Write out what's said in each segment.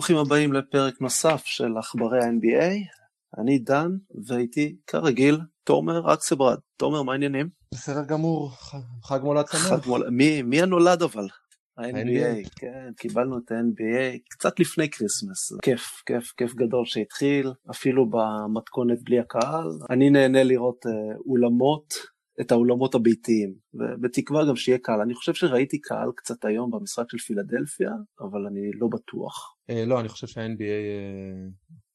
ברוכים הבאים לפרק נוסף של עכברי ה-NBA. אני דן, ואיתי כרגיל תומר אקסברד. תומר, מה העניינים? בסדר גמור, חג מולד שמח. חג מולד, מי, מי הנולד אבל? ה-NBA, כן, קיבלנו את ה-NBA קצת לפני כריסמס, כיף, כיף, כיף גדול שהתחיל, אפילו במתכונת בלי הקהל. אני נהנה לראות אה, אולמות את האולמות הביתיים, ובתקווה גם שיהיה קהל. אני חושב שראיתי קהל קצת היום במשחק של פילדלפיה, אבל אני לא בטוח. אה, לא, אני חושב שה-NBA אה,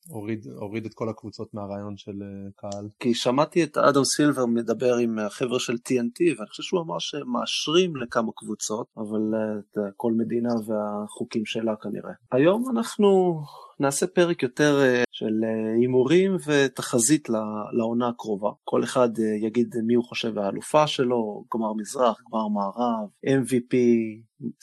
הוריד, הוריד את כל הקבוצות מהרעיון של אה, קהל. כי שמעתי את אדם סילבר מדבר עם החבר'ה של TNT, ואני חושב שהוא אמר שמאשרים לכמה קבוצות, אבל את כל מדינה והחוקים שלה כנראה. היום אנחנו נעשה פרק יותר אה, של אה, הימורים ותחזית לעונה הקרובה. כל אחד אה, יגיד מי הוא חושב האלופה שלו, גמר מזרח, גמר מערב, MVP,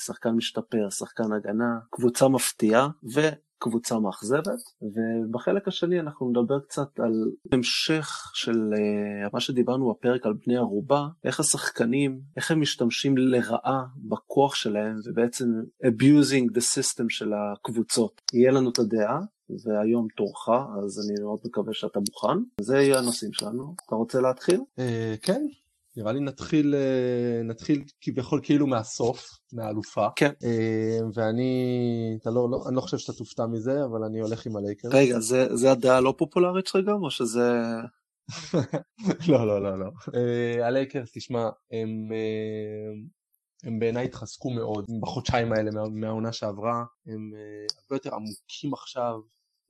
שחקן משתפר, שחקן הגנה, קבוצה מפתיעה, ו... קבוצה מאכזבת, ובחלק השני אנחנו נדבר קצת על המשך של uh, מה שדיברנו בפרק על בני ערובה, איך השחקנים, איך הם משתמשים לרעה בכוח שלהם ובעצם abusing the system של הקבוצות. יהיה לנו את הדעה, והיום תורך, אז אני מאוד מקווה שאתה מוכן. זה יהיה הנושאים שלנו. אתה רוצה להתחיל? Uh, כן, נראה לי נתחיל, אה, נתחיל כביכול כאילו מהסוף, מהאלופה. כן. אה, ואני, אתה לא, לא, אני לא חושב שאתה תופתע מזה, אבל אני הולך עם הלייקרס. רגע, זה, זה הדעה הלא פופולרית שלך גם, או שזה... לא, לא, לא, לא. אה, הלייקרס, תשמע, הם, הם בעיניי התחזקו מאוד בחודשיים האלה מהעונה שעברה, הם הרבה יותר עמוקים עכשיו.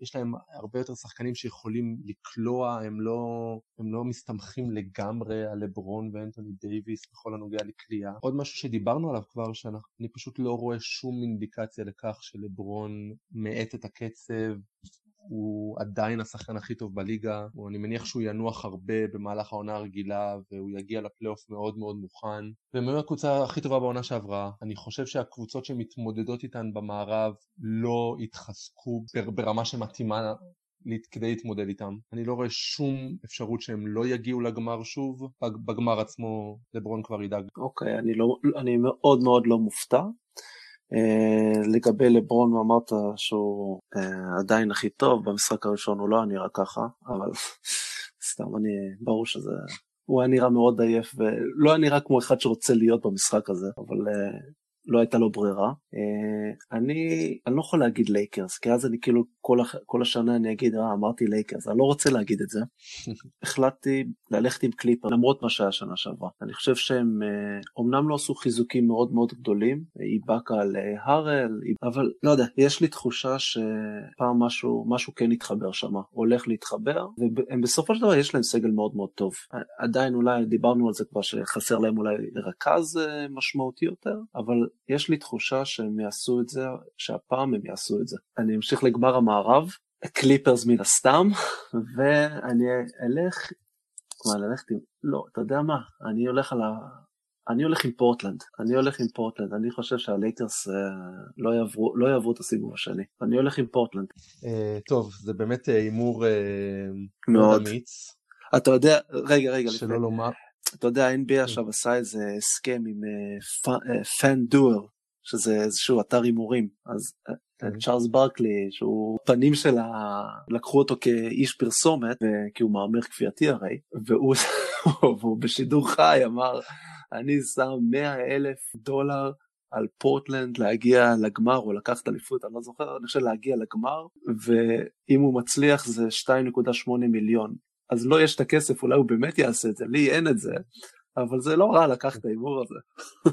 יש להם הרבה יותר שחקנים שיכולים לקלוע, הם לא, הם לא מסתמכים לגמרי על לברון ואנטוני דייוויס בכל הנוגע לקליעה. עוד משהו שדיברנו עליו כבר, שאני פשוט לא רואה שום אינדיקציה לכך שלברון מאט את הקצב, הוא עדיין השחקן הכי טוב בליגה, אני מניח שהוא ינוח הרבה במהלך העונה הרגילה והוא יגיע לפלייאוף מאוד מאוד מוכן. והם היו הקבוצה הכי טובה בעונה שעברה, אני חושב שהקבוצות שמתמודדות איתן במערב לא התחזקו ברמה שמתאימה כדי להתמודד איתם. אני לא רואה שום אפשרות שהם לא יגיעו לגמר שוב, בגמר עצמו לברון כבר ידאג. אוקיי, okay, אני, לא, אני מאוד מאוד לא מופתע. אה, לגבי לברון אמרת שהוא אה, עדיין הכי טוב, במשחק הראשון הוא לא היה נראה ככה, אבל סתם אני, ברור שזה, הוא היה נראה מאוד עייף ולא היה נראה כמו אחד שרוצה להיות במשחק הזה, אבל אה, לא הייתה לו ברירה. אה, אני, אני לא יכול להגיד לייקרס, כי אז אני כאילו כל, כל השנה אני אגיד, אה, אמרתי לייקרס, אני לא רוצה להגיד את זה. החלטתי ללכת עם קליפרס, למרות מה שהיה שנה שעברה. אני חושב שהם אומנם לא עשו חיזוקים מאוד מאוד גדולים, איבאקה על הארל, אבל לא יודע, יש לי תחושה שפעם משהו, משהו כן התחבר שם, הולך להתחבר, והם בסופו של דבר יש להם סגל מאוד מאוד טוב. עדיין אולי דיברנו על זה כבר שחסר להם אולי רכז משמעותי יותר, אבל יש לי תחושה שהם יעשו את זה, שהפעם הם יעשו את זה. אני אמשיך לגמר המערב, קליפרס מן הסתם, ואני אלך, מה ללכת עם, לא, אתה יודע מה, אני הולך על ה... אני הולך עם פורטלנד, אני הולך עם פורטלנד, אני חושב שהלייקרס אה, לא, יעברו, לא יעברו את הסיבוב השני, אני הולך עם פורטלנד. אה, טוב, זה באמת אה, הימור אה, מאוד אמיץ. אתה יודע, רגע, רגע, שלא לומר. אתה יודע, NBA עכשיו עשה איזה הסכם עם FanDuel, שזה איזשהו אתר הימורים, אז צ'ארלס ברקלי שהוא פנים שלה לקחו אותו כאיש פרסומת כי הוא מהמר כפייתי הרי והוא, והוא בשידור חי אמר אני שם 100 אלף דולר על פורטלנד להגיע לגמר או לקחת אליפות אני לא זוכר אני חושב להגיע לגמר ואם הוא מצליח זה 2.8 מיליון אז לא יש את הכסף אולי הוא באמת יעשה את זה לי אין את זה אבל זה לא רע לקחת את ההימור הזה.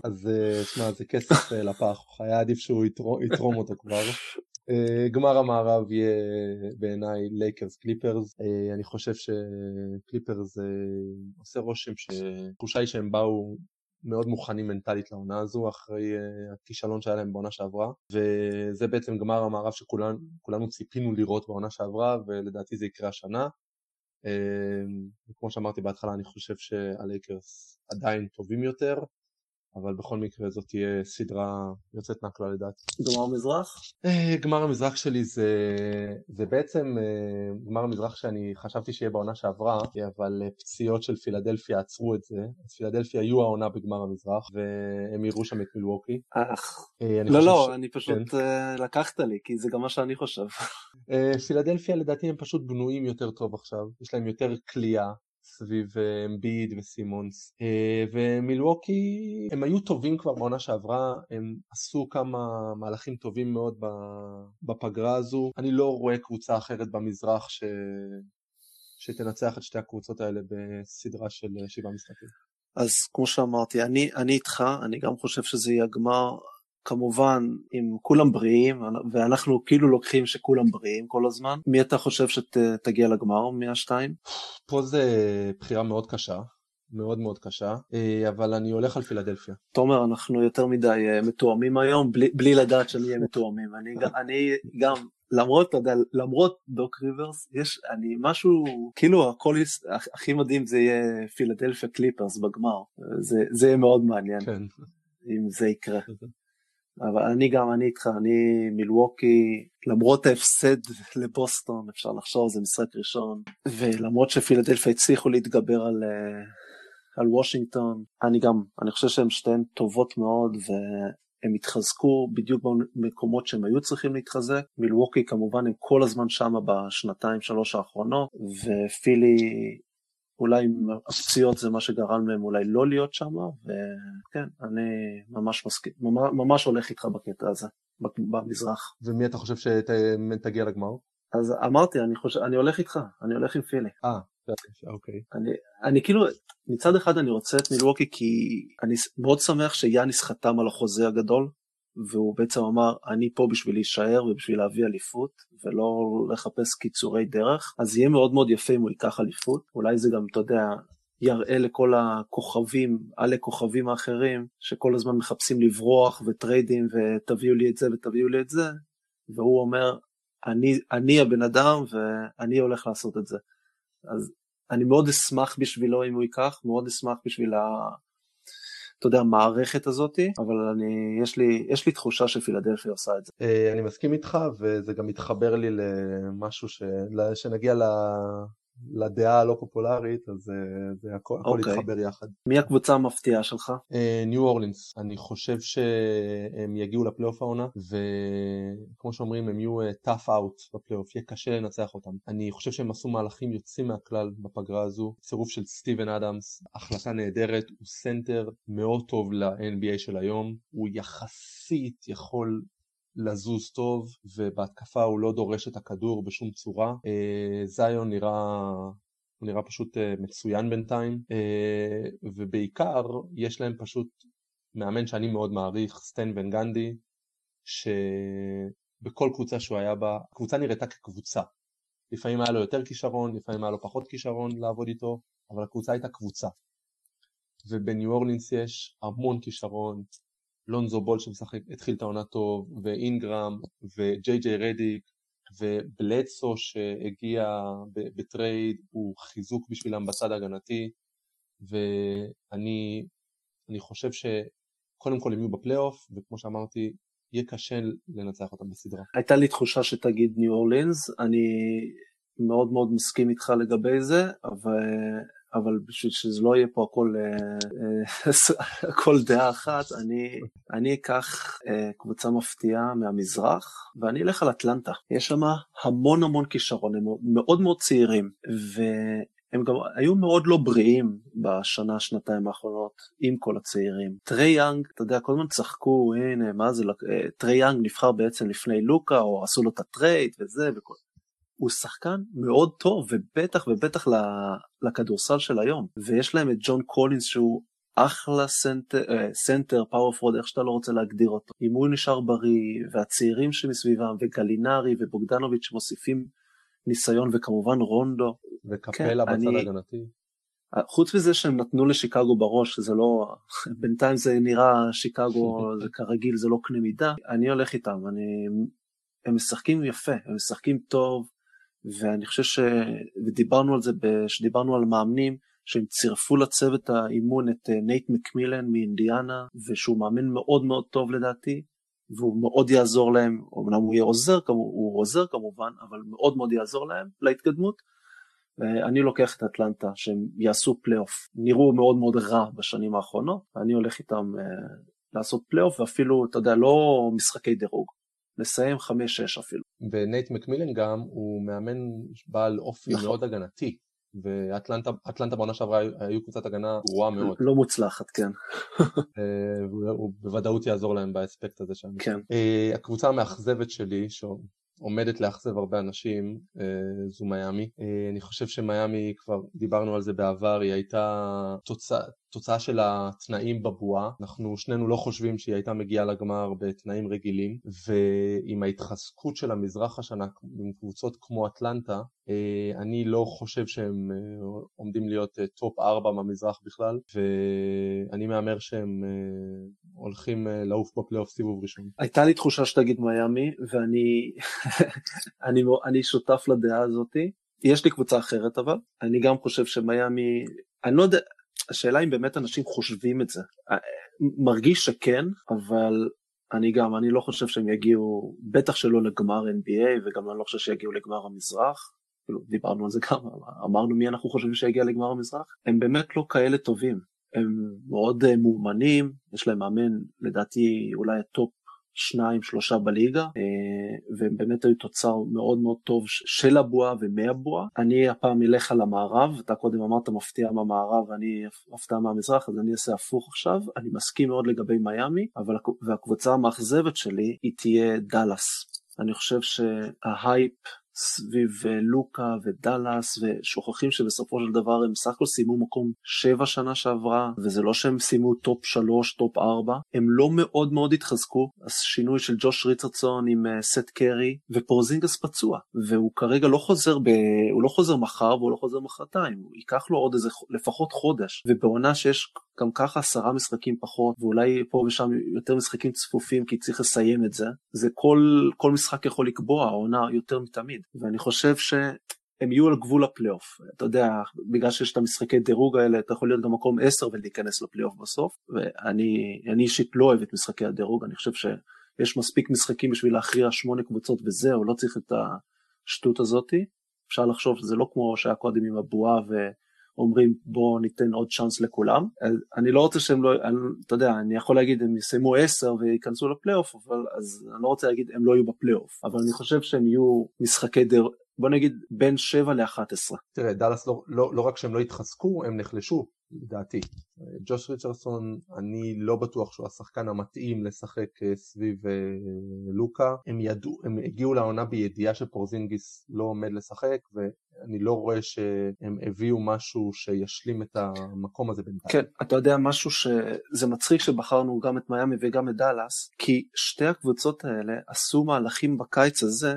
אז תשמע, זה כסף לפח, היה עדיף שהוא יתרום אותו כבר. גמר המערב יהיה בעיניי לייקרס קליפרס, אני חושב שקליפרס עושה רושם שתחושה היא שהם באו מאוד מוכנים מנטלית לעונה הזו אחרי הכישלון שהיה להם בעונה שעברה וזה בעצם גמר המערב שכולנו ציפינו לראות בעונה שעברה ולדעתי זה יקרה השנה אמ, כמו שאמרתי בהתחלה, אני חושב שהלייקרס עדיין טובים יותר, אבל בכל מקרה זאת תהיה סדרה יוצאת מהכלל לדעתי. גמר מזרח? אה, גמר המזרח שלי זה, זה בעצם אה, גמר המזרח שאני חשבתי שיהיה בעונה שעברה, אבל אה, פציעות של פילדלפיה עצרו את זה. אז פילדלפיה היו העונה בגמר המזרח, והם יראו שם את מילווקי. אך. לא, לא, ש... אני פשוט כן. לקחת לי, כי זה גם מה שאני חושב. פילדלפיה לדעתי הם פשוט בנויים יותר טוב עכשיו, יש להם יותר כליאה. סביב אמביד וסימונס. ומילווקי הם היו טובים כבר בעונה שעברה הם עשו כמה מהלכים טובים מאוד בפגרה הזו. אני לא רואה קבוצה אחרת במזרח ש... שתנצח את שתי הקבוצות האלה בסדרה של שבעה משחקים. אז כמו שאמרתי אני, אני איתך אני גם חושב שזה יהיה הגמר כמובן אם כולם בריאים ואנחנו כאילו לוקחים שכולם בריאים כל הזמן מי אתה חושב שתגיע לגמר מהשתיים? פה זה בחירה מאוד קשה מאוד מאוד קשה אה, אבל אני הולך על פילדלפיה. תומר אנחנו יותר מדי אה, מתואמים היום בלי, בלי לדעת שנהיה מתואמים אני, אני גם למרות אתה יודע למרות דוק ריברס יש אני משהו כאילו הכל הכי מדהים זה יהיה פילדלפיה קליפרס בגמר זה זה יהיה מאוד מעניין כן. אם זה יקרה. אבל אני גם, אני איתך, אני מילווקי, למרות ההפסד לבוסטון, אפשר לחשוב, זה משחק ראשון, ולמרות שפילדלפיה הצליחו להתגבר על, אה, על וושינגטון, אני גם, אני חושב שהן שתיהן טובות מאוד, והם התחזקו בדיוק במקומות שהם היו צריכים להתחזק. מילווקי כמובן הם כל הזמן שם בשנתיים שלוש האחרונות, ופילי אולי הפציעות זה מה שגרם להם אולי לא להיות שם, וכן, אני ממש מסכים, ממש הולך איתך בקטע הזה, במזרח. ומי אתה חושב שתגיע לגמר? אז אמרתי, אני, חושב, אני הולך איתך, אני הולך עם פילי. אה, אוקיי. אני, אני כאילו, מצד אחד אני רוצה את מילווקי כי אני מאוד שמח שיאניס חתם על החוזה הגדול, והוא בעצם אמר אני פה בשביל להישאר ובשביל להביא אליפות ולא לחפש קיצורי דרך. אז יהיה מאוד מאוד יפה אם הוא ייקח אליפות. אולי זה גם אתה יודע יראה לכל הכוכבים עלי כוכבים האחרים שכל הזמן מחפשים לברוח וטריידים ותביאו לי את זה ותביאו לי את זה. והוא אומר אני אני הבן אדם ואני הולך לעשות את זה. אז אני מאוד אשמח בשבילו אם הוא ייקח מאוד אשמח בשביל אתה יודע, המערכת הזאתי, אבל אני, יש לי, יש לי תחושה שפילדלפיה עושה את זה. אה, אני מסכים איתך, וזה גם מתחבר לי למשהו ש... שנגיע ל... לדעה הלא פופולרית, אז אה, זה הכל, הכל okay. אוקיי. יתחבר יחד. מי הקבוצה המפתיעה שלך? ניו uh, אורלינס. אני חושב שהם יגיעו לפלייאוף העונה, וכמו שאומרים, הם יהיו אה, tough out בפלייאוף, יהיה קשה לנצח אותם. אני חושב שהם עשו מהלכים יוצאים מהכלל בפגרה הזו, צירוף של סטיבן אדמס, החלטה נהדרת, הוא סנטר מאוד טוב ל-NBA של היום, הוא יחסית יכול לזוז טוב ובהתקפה הוא לא דורש את הכדור בשום צורה. אה, זיון נראה, הוא נראה פשוט אה, מצוין בינתיים אה, ובעיקר יש להם פשוט מאמן שאני מאוד מעריך, סטן ון גנדי, שבכל קבוצה שהוא היה בה, הקבוצה נראתה כקבוצה. לפעמים היה לו יותר כישרון, לפעמים היה לו פחות כישרון לעבוד איתו, אבל הקבוצה הייתה קבוצה. ובניו אורלינס יש המון כישרון, לונזו בול שמשחק, התחיל את העונה טוב, ואינגרם, וג'יי ג'יי רדיק, ובלדסו שהגיע בטרייד, הוא חיזוק בשבילם בצד ההגנתי, ואני חושב שקודם כל הם יהיו בפלייאוף, וכמו שאמרתי, יהיה קשה לנצח אותם בסדרה. הייתה לי תחושה שתגיד ניו אורלינס, אני מאוד מאוד מסכים איתך לגבי זה, אבל אבל בשביל שזה לא יהיה פה הכל, אה, אה, הכל דעה אחת, אני, אני אקח אה, קבוצה מפתיעה מהמזרח ואני אלך על אטלנטה. יש שם המון המון כישרון, הם מאוד מאוד צעירים והם גם היו מאוד לא בריאים בשנה, שנתיים האחרונות עם כל הצעירים. טרי יאנג, אתה יודע, כל הזמן צחקו, הנה, מה זה, טרי יאנג נבחר בעצם לפני לוקה או עשו לו את הטרייד וזה וכל... הוא שחקן מאוד טוב ובטח ובטח לכדורסל של היום ויש להם את ג'ון קולינס שהוא אחלה סנטר, אה, סנטר פורוורד איך שאתה לא רוצה להגדיר אותו אם הוא נשאר בריא והצעירים שמסביבם וגלינרי ובוגדנוביץ' שמוסיפים ניסיון וכמובן רונדו. וקפלה כן, בצד אני... הגנתי. חוץ מזה שהם נתנו לשיקגו בראש זה לא בינתיים זה נראה שיקגו זה כרגיל זה לא קנה מידה אני הולך איתם אני הם משחקים יפה הם משחקים טוב ואני חושב ש... ודיברנו על זה, כשדיברנו על מאמנים, שהם צירפו לצוות האימון את נייט מקמילן מאינדיאנה, ושהוא מאמן מאוד מאוד טוב לדעתי, והוא מאוד יעזור להם, אמנם הוא יהיה עוזר, הוא עוזר כמובן, אבל מאוד מאוד יעזור להם להתקדמות. אני לוקח את אטלנטה שהם יעשו פלייאוף, נראו מאוד מאוד רע בשנים האחרונות, ואני הולך איתם אה, לעשות פלייאוף ואפילו, אתה יודע, לא משחקי דירוג, לסיים 5-6 אפילו. ונייט מקמילן גם הוא מאמן בעל אופי נכון. מאוד הגנתי, ואטלנטה בעונה שעברה היו קבוצת הגנה גרועה מאוד. לא מוצלחת, כן. אה, הוא בוודאות יעזור להם באספקט הזה שם. כן. אה, הקבוצה המאכזבת שלי, שעומדת לאכזב הרבה אנשים, אה, זו מיאמי. אני חושב שמיאמי, כבר דיברנו על זה בעבר, היא הייתה תוצאה... תוצאה של התנאים בבועה, אנחנו שנינו לא חושבים שהיא הייתה מגיעה לגמר בתנאים רגילים, ועם ההתחזקות של המזרח השנה עם קבוצות כמו אטלנטה, אה, אני לא חושב שהם אה, עומדים להיות אה, top 4 במזרח בכלל, ואני מהמר שהם הולכים לעוף בפלייאוף סיבוב ראשון. הייתה לי תחושה שתגיד מיאמי, ואני אני, אני שותף לדעה הזאתי. יש לי קבוצה אחרת אבל, אני גם חושב שמיאמי, אני לא יודע, השאלה אם באמת אנשים חושבים את זה. אה, מרגיש שכן, אבל אני גם, אני לא חושב שהם יגיעו, בטח שלא לגמר NBA, וגם אני לא חושב שיגיעו לגמר המזרח. כאילו, דיברנו על זה גם, אמרנו מי אנחנו חושבים שיגיע לגמר המזרח. הם באמת לא כאלה טובים. הם מאוד אה, מאומנים, יש להם מאמן לדעתי אולי ה top שניים שלושה בליגה אה, והם באמת היו תוצר מאוד מאוד טוב של הבועה ומהבועה. אני הפעם אלך על המערב, אתה קודם אמרת מפתיע מהמערב ואני הפתעה מהמזרח אז אני אעשה הפוך עכשיו. אני מסכים מאוד לגבי מיאמי אבל והקבוצה המאכזבת שלי היא תהיה דאלאס. אני חושב שההייפ סביב אה, לוקה ודאלאס ושוכחים שבסופו של דבר הם סך הכל סיימו מקום 7 שנה שעברה וזה לא שהם סיימו top 3 top 4 הם לא מאוד מאוד התחזקו. השינוי של ג'וש ריצ'רדסון עם אה, סט קרי ופורזינגס פצוע והוא כרגע לא חוזר ב... הוא לא חוזר מחר והוא לא חוזר מחרתיים. הוא ייקח לו עוד איזה לפחות חודש. ובעונה שיש גם ככה עשרה משחקים פחות ואולי פה ושם יותר משחקים צפופים כי צריך לסיים את זה זה כל כל משחק יכול לקבוע העונה יותר מתמיד ואני חושב שהם יהיו על גבול הפלייאוף. אתה יודע, בגלל שיש את המשחקי דירוג האלה, אתה יכול להיות גם מקום 10 ולהיכנס לפלייאוף בסוף, ואני אישית לא אוהב את משחקי הדירוג, אני חושב שיש מספיק משחקים בשביל להכריע שמונה קבוצות וזהו, לא צריך את השטות הזאתי. אפשר לחשוב שזה לא כמו שהיה קודם עם הבועה ואומרים בואו ניתן עוד צ'אנס לכולם. אני לא רוצה שהם לא, אני, אתה יודע, אני יכול להגיד הם יסיימו 10 וייכנסו לפלייאוף, אבל אז אני לא רוצה להגיד הם לא יהיו בפלייאוף, אבל אני חושב שהם יהיו משחקי דירוג. בוא נגיד בין 7 ל-11. תראה, דאלאס לא, לא, לא רק שהם לא התחזקו, הם נחלשו, לדעתי. ג'וש ריצ'רסון, אני לא בטוח שהוא השחקן המתאים לשחק אה, סביב אה, לוקה. הם ידעו, הם הגיעו לעונה בידיעה שפורזינגיס לא עומד לשחק, ואני לא רואה שהם הביאו משהו שישלים את המקום הזה בינתיים. כן, אתה יודע משהו שזה מצחיק שבחרנו גם את מיאמי וגם את דאלאס, כי שתי הקבוצות האלה עשו מהלכים בקיץ הזה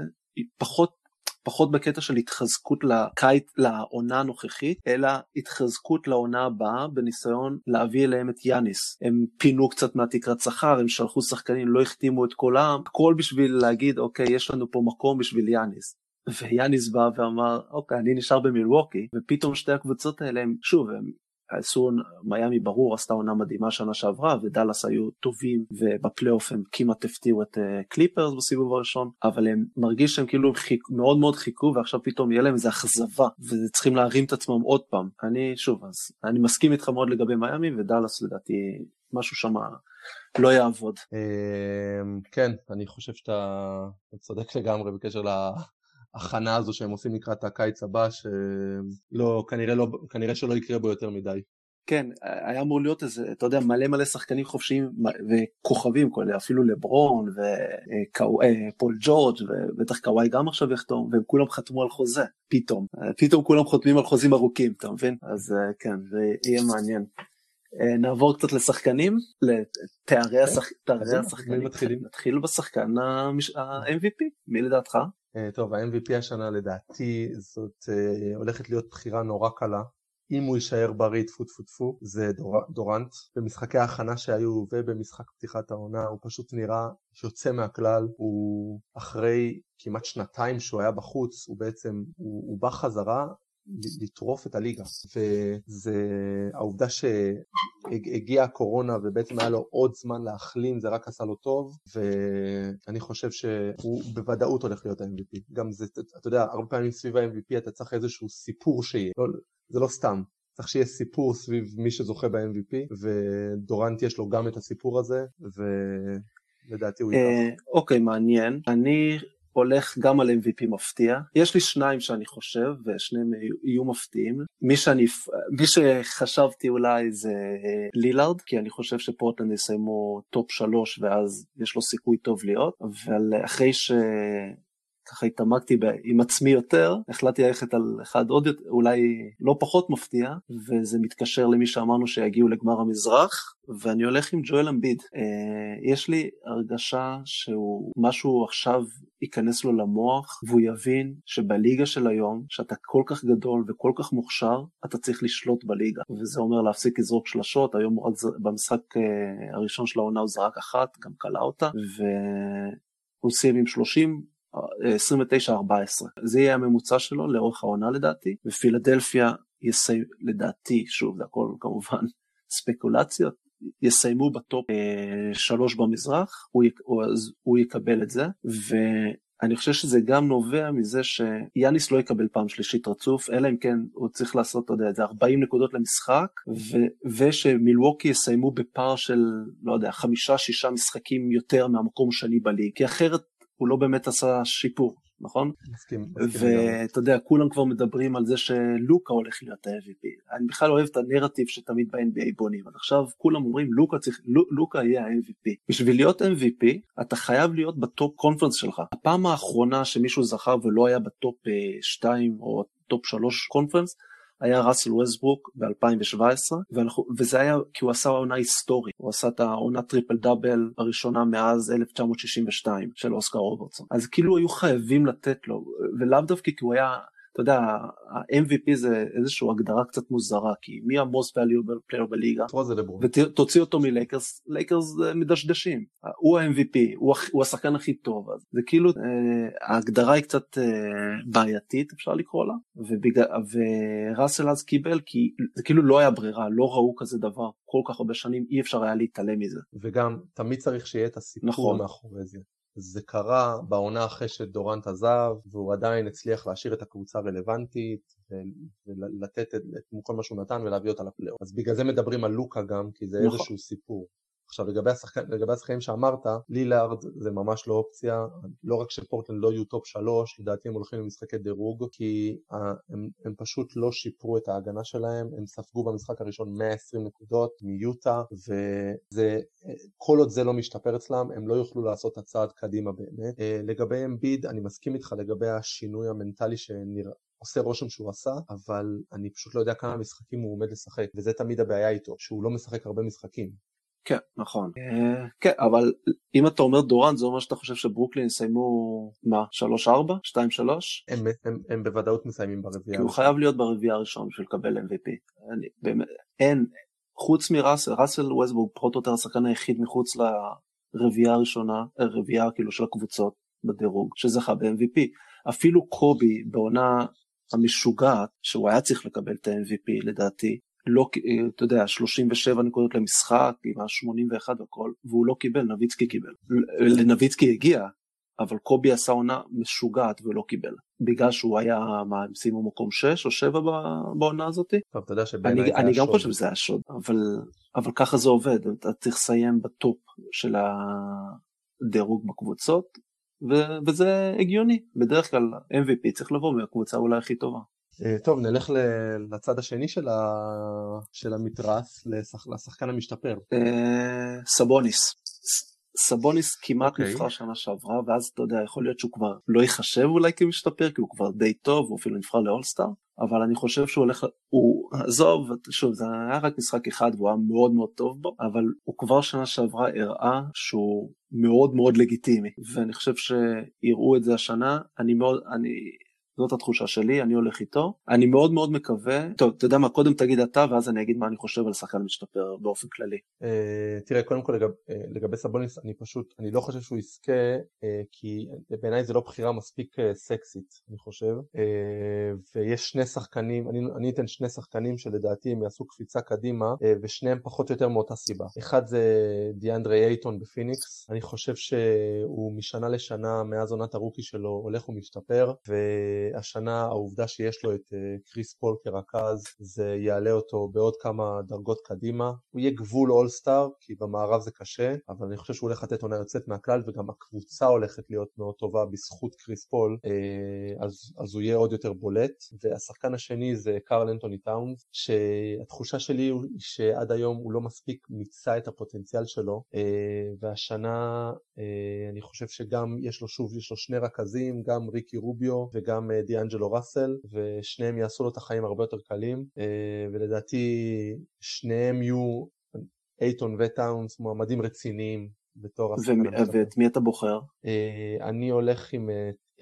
פחות פחות בקטע של התחזקות לקיץ, לעונה הנוכחית, אלא התחזקות לעונה הבאה בניסיון להביא אליהם את יאניס. הם פינו קצת מהתקרת שכר, הם שלחו שחקנים, לא החתימו את כולם, הכל בשביל להגיד, אוקיי, יש לנו פה מקום בשביל יאניס. ויאניס בא ואמר, אוקיי, אני נשאר במילווקי, ופתאום שתי הקבוצות האלה הם, שוב, הם עשו, מיאמי ברור עשתה עונה מדהימה שנה שעברה ודאלאס היו טובים ובפלייאוף הם כמעט הפתיעו את קליפרס uh, בסיבוב הראשון אבל הם מרגיש שהם כאילו חיק, מאוד מאוד חיכו ועכשיו פתאום יהיה להם איזה אכזבה וצריכים להרים את עצמם עוד פעם אני שוב אז אני מסכים איתך מאוד לגבי מיאמי ודאלאס לדעתי משהו שם לא יעבוד. אמ, כן אני חושב שאתה צודק לגמרי בקשר ההכנה הזו שהם עושים לקראת הקיץ הבא, שלא, כנראה, לא, כנראה שלא יקרה בו יותר מדי. כן, היה אמור להיות איזה, אתה יודע, מלא מלא שחקנים חופשיים וכוכבים כאלה, אפילו לברון ופול ג'ורג' ובטח קוואי גם עכשיו יחתום, והם כולם חתמו על חוזה, פתאום. פתאום כולם חותמים על חוזים ארוכים, אתה מבין? אז כן, זה יהיה מעניין. נעבור קצת לשחקנים, לתארי כן, השחקנים. נתחיל בשחקן ה-MVP, מי לדעתך? אה, טוב, ה-MVP השנה לדעתי זאת uh, הולכת להיות בחירה נורא קלה. אם הוא יישאר בריא טפו טפו טפו זה דור, דורנט. במשחקי ההכנה שהיו ובמשחק פתיחת העונה הוא פשוט נראה שיוצא מהכלל. הוא אחרי כמעט שנתיים שהוא היה בחוץ, הוא בעצם, הוא, הוא בא חזרה לטרוף את הליגה. וזה העובדה שהגיעה הקורונה ובעצם היה לו עוד זמן להחלים זה רק עשה לו טוב ואני חושב שהוא בוודאות הולך להיות ה-MVP גם זה אתה יודע הרבה פעמים סביב ה-MVP אתה צריך איזשהו סיפור שיהיה. לא, זה לא סתם. צריך שיהיה סיפור סביב מי שזוכה ב-MVP ודורנט יש לו גם את הסיפור הזה ולדעתי הוא ייקח. אה, אוקיי מעניין. אני הולך גם על MVP מפתיע. יש לי שניים שאני חושב, ושניהם יהיו מפתיעים. מי, שאני, מי שחשבתי אולי זה אה, לילארד, כי אני חושב שפורטלנד יסיימו top שלוש ואז יש לו סיכוי טוב להיות, אבל אחרי ש... ככה התעמקתי עם עצמי יותר, החלטתי ללכת על אחד עוד יותר, אולי לא פחות מפתיע, וזה מתקשר למי שאמרנו שיגיעו לגמר המזרח, ואני הולך עם ג'ואל אמביד. אה, יש לי הרגשה שהוא משהו עכשיו ייכנס לו למוח, והוא יבין שבליגה של היום, שאתה כל כך גדול וכל כך מוכשר, אתה צריך לשלוט בליגה. וזה אומר להפסיק לזרוק שלשות, היום הוא רק במשחק אה, הראשון של העונה הוא זרק אחת, גם כלה אותה, והוא סיים עם 30 29-14. זה יהיה הממוצע שלו לאורך העונה לדעתי, ופילדלפיה יסיים, לדעתי, שוב זה הכל כמובן ספקולציות, יסיימו בטופ אה, שלוש במזרח, הוא, הוא, הוא יקבל את זה, ואני חושב שזה גם נובע מזה שיאניס לא יקבל פעם שלישית רצוף, אלא אם כן הוא צריך לעשות, אתה יודע, איזה 40 נקודות למשחק, ו, ושמילווקי יסיימו בפער של, לא יודע, חמישה-שישה משחקים יותר מהמקום שני בליגה, כי אחרת הוא לא באמת עשה שיפור, נכון? מסכים. ואתה יודע, כולם כבר מדברים על זה שלוקה הולך להיות ה-MVP. אני בכלל אוהב את הנרטיב שתמיד ב-NBA בונים. אז עכשיו כולם אומרים לוקה צריך, לוקה יהיה ה-MVP. בשביל להיות MVP, אתה חייב להיות ב top conference שלך. הפעם האחרונה שמישהו זכה ולא היה ב top 2 אה, או top 3 conference, היה ראסל ווסטברוק ב-2017, וזה היה כי הוא עשה עונה היסטורית, הוא עשה את העונה triple double הראשונה מאז 1962 של אוסקר רוברטסון. אז כאילו היו חייבים לתת לו, ולאו דווקא כי הוא היה אתה יודע, ה-MVP זה איזושהי הגדרה קצת מוזרה, כי מי ה-most valuable player בליגה? ותוציא אותו מלייקרס, לייקרס מדשדשים. הוא ה-MVP, הוא, הוא השחקן הכי טוב, אז זה כאילו, אה, ההגדרה היא קצת אה, בעייתית, אפשר לקרוא לה, ובגלל, וראסל אז קיבל, כי זה כאילו לא היה ברירה, לא ראו כזה דבר כל כך הרבה שנים, אי אפשר היה להתעלם מזה. וגם, תמיד צריך שיהיה את הסיפור נכון. מאחורי זה. זה קרה בעונה אחרי שדורנט עזב והוא עדיין הצליח להשאיר את הקבוצה רלוונטית ולתת את, את כל מה שהוא נתן ולהביא אותה לפלייאוף. אז בגלל זה מדברים על לוקה גם כי זה נכון. איזשהו סיפור. עכשיו לגבי, השחק... לגבי השחקנים שאמרת, לילארד זה ממש לא אופציה, לא רק שפורטלנד לא יהיו top שלוש, לדעתי הם הולכים למשחקי דירוג, כי הם, הם פשוט לא שיפרו את ההגנה שלהם, הם ספגו במשחק הראשון 120 נקודות מיוטה, וכל עוד זה לא משתפר אצלם, הם לא יוכלו לעשות את הצעד קדימה באמת. אה, לגבי אמביד, אני מסכים איתך לגבי השינוי המנטלי שנראה. עושה רושם שהוא עשה, אבל אני פשוט לא יודע כמה משחקים הוא עומד לשחק, וזה תמיד הבעיה איתו, שהוא לא משחק הרבה משחקים. כן, נכון. אה, כן, אבל אם אתה אומר דורנט זה אומר שאתה חושב שברוקלין יסיימו, מה, 3-4? 2-3? הם, הם, הם בוודאות מסיימים ברביעייה. כי הוא חייב להיות ברביעייה הראשון בשביל לקבל MVP. אני, באמת, אין, חוץ מראסל, ראסל ווסטבורג פחות או יותר השחקן היחיד מחוץ לרביעייה הראשונה, אה, רביעייה כאילו של הקבוצות בדירוג, שזכה ב-MVP. אפילו קובי בעונה המשוגעת, שהוא היה צריך לקבל את ה-MVP לדעתי, לא, אתה יודע, 37 נקודות למשחק עם ה-81 וכל, והוא לא קיבל, נביצקי קיבל. לנביצקי הגיע, אבל קובי עשה עונה משוגעת ולא קיבל. בגלל שהוא היה, מה, הם סיימו מקום 6 או 7 בעונה הזאת? טוב, אתה יודע שבעיניי זה היה שוד. אני גם חושב שזה היה שוד, אבל, אבל ככה זה עובד, אתה צריך לסיים בטופ של הדירוג בקבוצות, ו- וזה הגיוני, בדרך כלל MVP צריך לבוא מהקבוצה אולי הכי טובה. אה, טוב, נלך לצד השני של, ה... של המתרס, לשח... לשחקן המשתפר. אה, סבוניס. סבוניס כמעט okay. אוקיי. נבחר שנה שעברה, ואז אתה יודע, יכול להיות שהוא כבר לא ייחשב אולי כמשתפר, כי הוא כבר די טוב, הוא אפילו נבחר לאולסטאר, אבל אני חושב שהוא הולך, הוא, עזוב, שוב, זה היה רק משחק אחד והוא היה מאוד מאוד טוב בו, אבל הוא כבר שנה שעברה הראה שהוא מאוד מאוד לגיטימי, ואני חושב שיראו את זה השנה, אני מאוד, אני... זאת התחושה שלי, אני הולך איתו. אני מאוד מאוד מקווה, טוב, אתה יודע מה, קודם תגיד אתה, ואז אני אגיד מה אני חושב על שחקן משתפר באופן כללי. Uh, תראה, קודם כל uh, לגבי סבוניס, אני פשוט, אני לא חושב שהוא יזכה, uh, כי בעיניי זה לא בחירה מספיק סקסית, אני חושב. ויש שני שחקנים, אני, אני אתן שני שחקנים שלדעתי הם יעשו קפיצה קדימה, ושניהם פחות או יותר מאותה סיבה. אחד זה דיאנדרי אייטון בפיניקס, אני חושב שהוא משנה לשנה, מאז עונת הרוקי שלו, הולך ומשתפר, והשנה העובדה שיש לו את קריס פול כרכז, זה יעלה אותו בעוד כמה דרגות קדימה. הוא יהיה גבול all-star, כי במערב זה קשה, אבל אני חושב שהוא הולך לתת עונה יוצאת מהכלל, וגם הקבוצה הולכת להיות מאוד טובה בזכות קריס פול, אז, אז הוא יהיה עוד יותר בולט. והשחקן השני זה קארל אנתוני טאונס, שהתחושה שלי היא שעד היום הוא לא מספיק מיצה את הפוטנציאל שלו, והשנה אני חושב שגם יש לו שוב, יש לו שני רכזים, גם ריקי רוביו וגם דיאנג'לו ראסל, ושניהם יעשו לו את החיים הרבה יותר קלים, ולדעתי שניהם יהיו, אייטון וטאונס, מועמדים רציניים בתור. ואת מי אתה בוחר? אני הולך עם...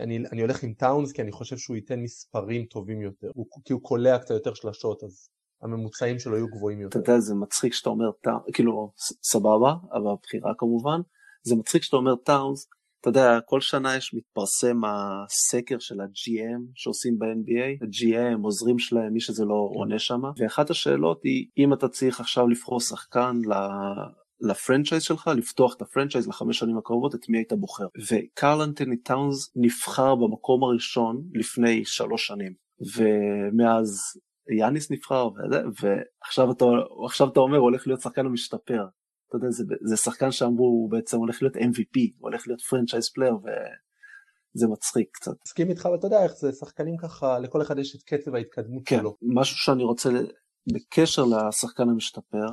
אני, אני הולך עם טאונס כי אני חושב שהוא ייתן מספרים טובים יותר, הוא, כי הוא קולע קצת יותר שלשות אז הממוצעים שלו יהיו גבוהים יותר. אתה יודע זה מצחיק שאתה אומר טאונס, כאילו סבבה, אבל הבחירה כמובן, זה מצחיק שאתה אומר טאונס, אתה יודע, כל שנה יש מתפרסם הסקר של ה-GM שעושים ב-NBA, ה-GM, עוזרים שלהם, מי שזה לא עונה שם, ואחת השאלות היא, אם אתה צריך עכשיו לבחור שחקן ל... ל franchise שלך, לפתוח את ה franchise לחמש שנים הקרובות, את מי היית בוחר. וקארל אנתוני טאונס נבחר במקום הראשון לפני שלוש שנים, ומאז יאניס נבחר, וזה, ועכשיו אתה, אתה אומר, הוא הולך להיות שחקן המשתפר. אתה יודע, זה, זה שחקן שאמרו, הוא בעצם הולך להיות MVP, הוא הולך להיות franchise player, וזה מצחיק קצת. מסכים איתך, ואתה יודע איך זה, שחקנים ככה, לכל אחד יש את קצב ההתקדמות כן, שלו. משהו שאני רוצה, בקשר לשחקן המשתפר,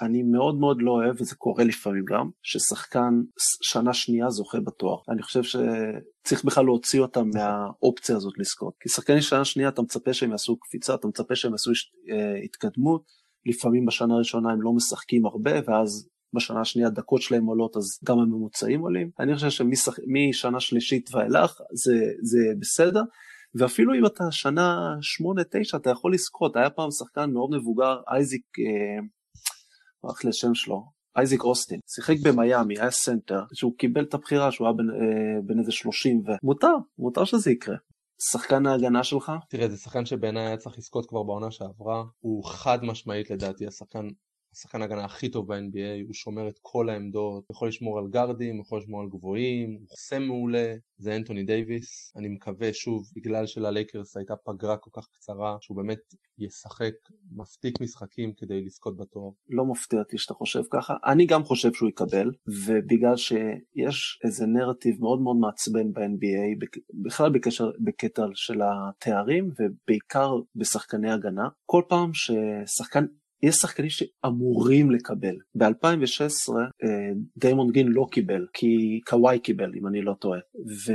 אני מאוד מאוד לא אוהב, וזה קורה לפעמים גם, ששחקן שנה שנייה זוכה בתואר. אני חושב שצריך בכלל להוציא אותם מהאופציה הזאת לזכות. כי שחקנים שנה שנייה אתה מצפה שהם יעשו קפיצה, אתה מצפה שהם יעשו אה, התקדמות, לפעמים בשנה הראשונה הם לא משחקים הרבה, ואז בשנה השנייה דקות שלהם עולות אז גם הממוצעים עולים. אני חושב שמשנה שלישית ואילך זה, זה בסדר. ואפילו אם אתה שנה 8-9 אתה יכול לזכות, היה פעם שחקן מאוד מבוגר, אייזיק, אה, השם שלו, אייזיק אוסטין, שיחק במיאמי, היה center, שהוא קיבל את הבחירה שהוא היה בין, אה, בין איזה 30 ומותר, מותר שזה יקרה. שחקן ההגנה שלך? תראה, זה שחקן שבעיניי היה צריך לזכות כבר בעונה שעברה, הוא חד משמעית לדעתי השחקן השחקן ההגנה הכי טוב ב-NBA, הוא שומר את כל העמדות, יכול לשמור על גארדים, יכול לשמור על גבוהים, הוא חוסם מעולה, זה אנטוני דייוויס. אני מקווה שוב, בגלל שללייקרס הייתה פגרה כל כך קצרה, שהוא באמת ישחק מספיק משחקים כדי לזכות בתואר. לא מפתיע אותי שאתה חושב ככה, אני גם חושב שהוא יקבל, ובגלל שיש איזה נרטיב מאוד מאוד מעצבן ב-NBA, בכלל בקשר, בקטע של התארים, ובעיקר בשחקני הגנה, כל פעם ששחקן יש שחקנים שאמורים לקבל. ב-2016 אה, דיימון גין לא קיבל, כי קוואי קיבל, אם אני לא טועה. ו...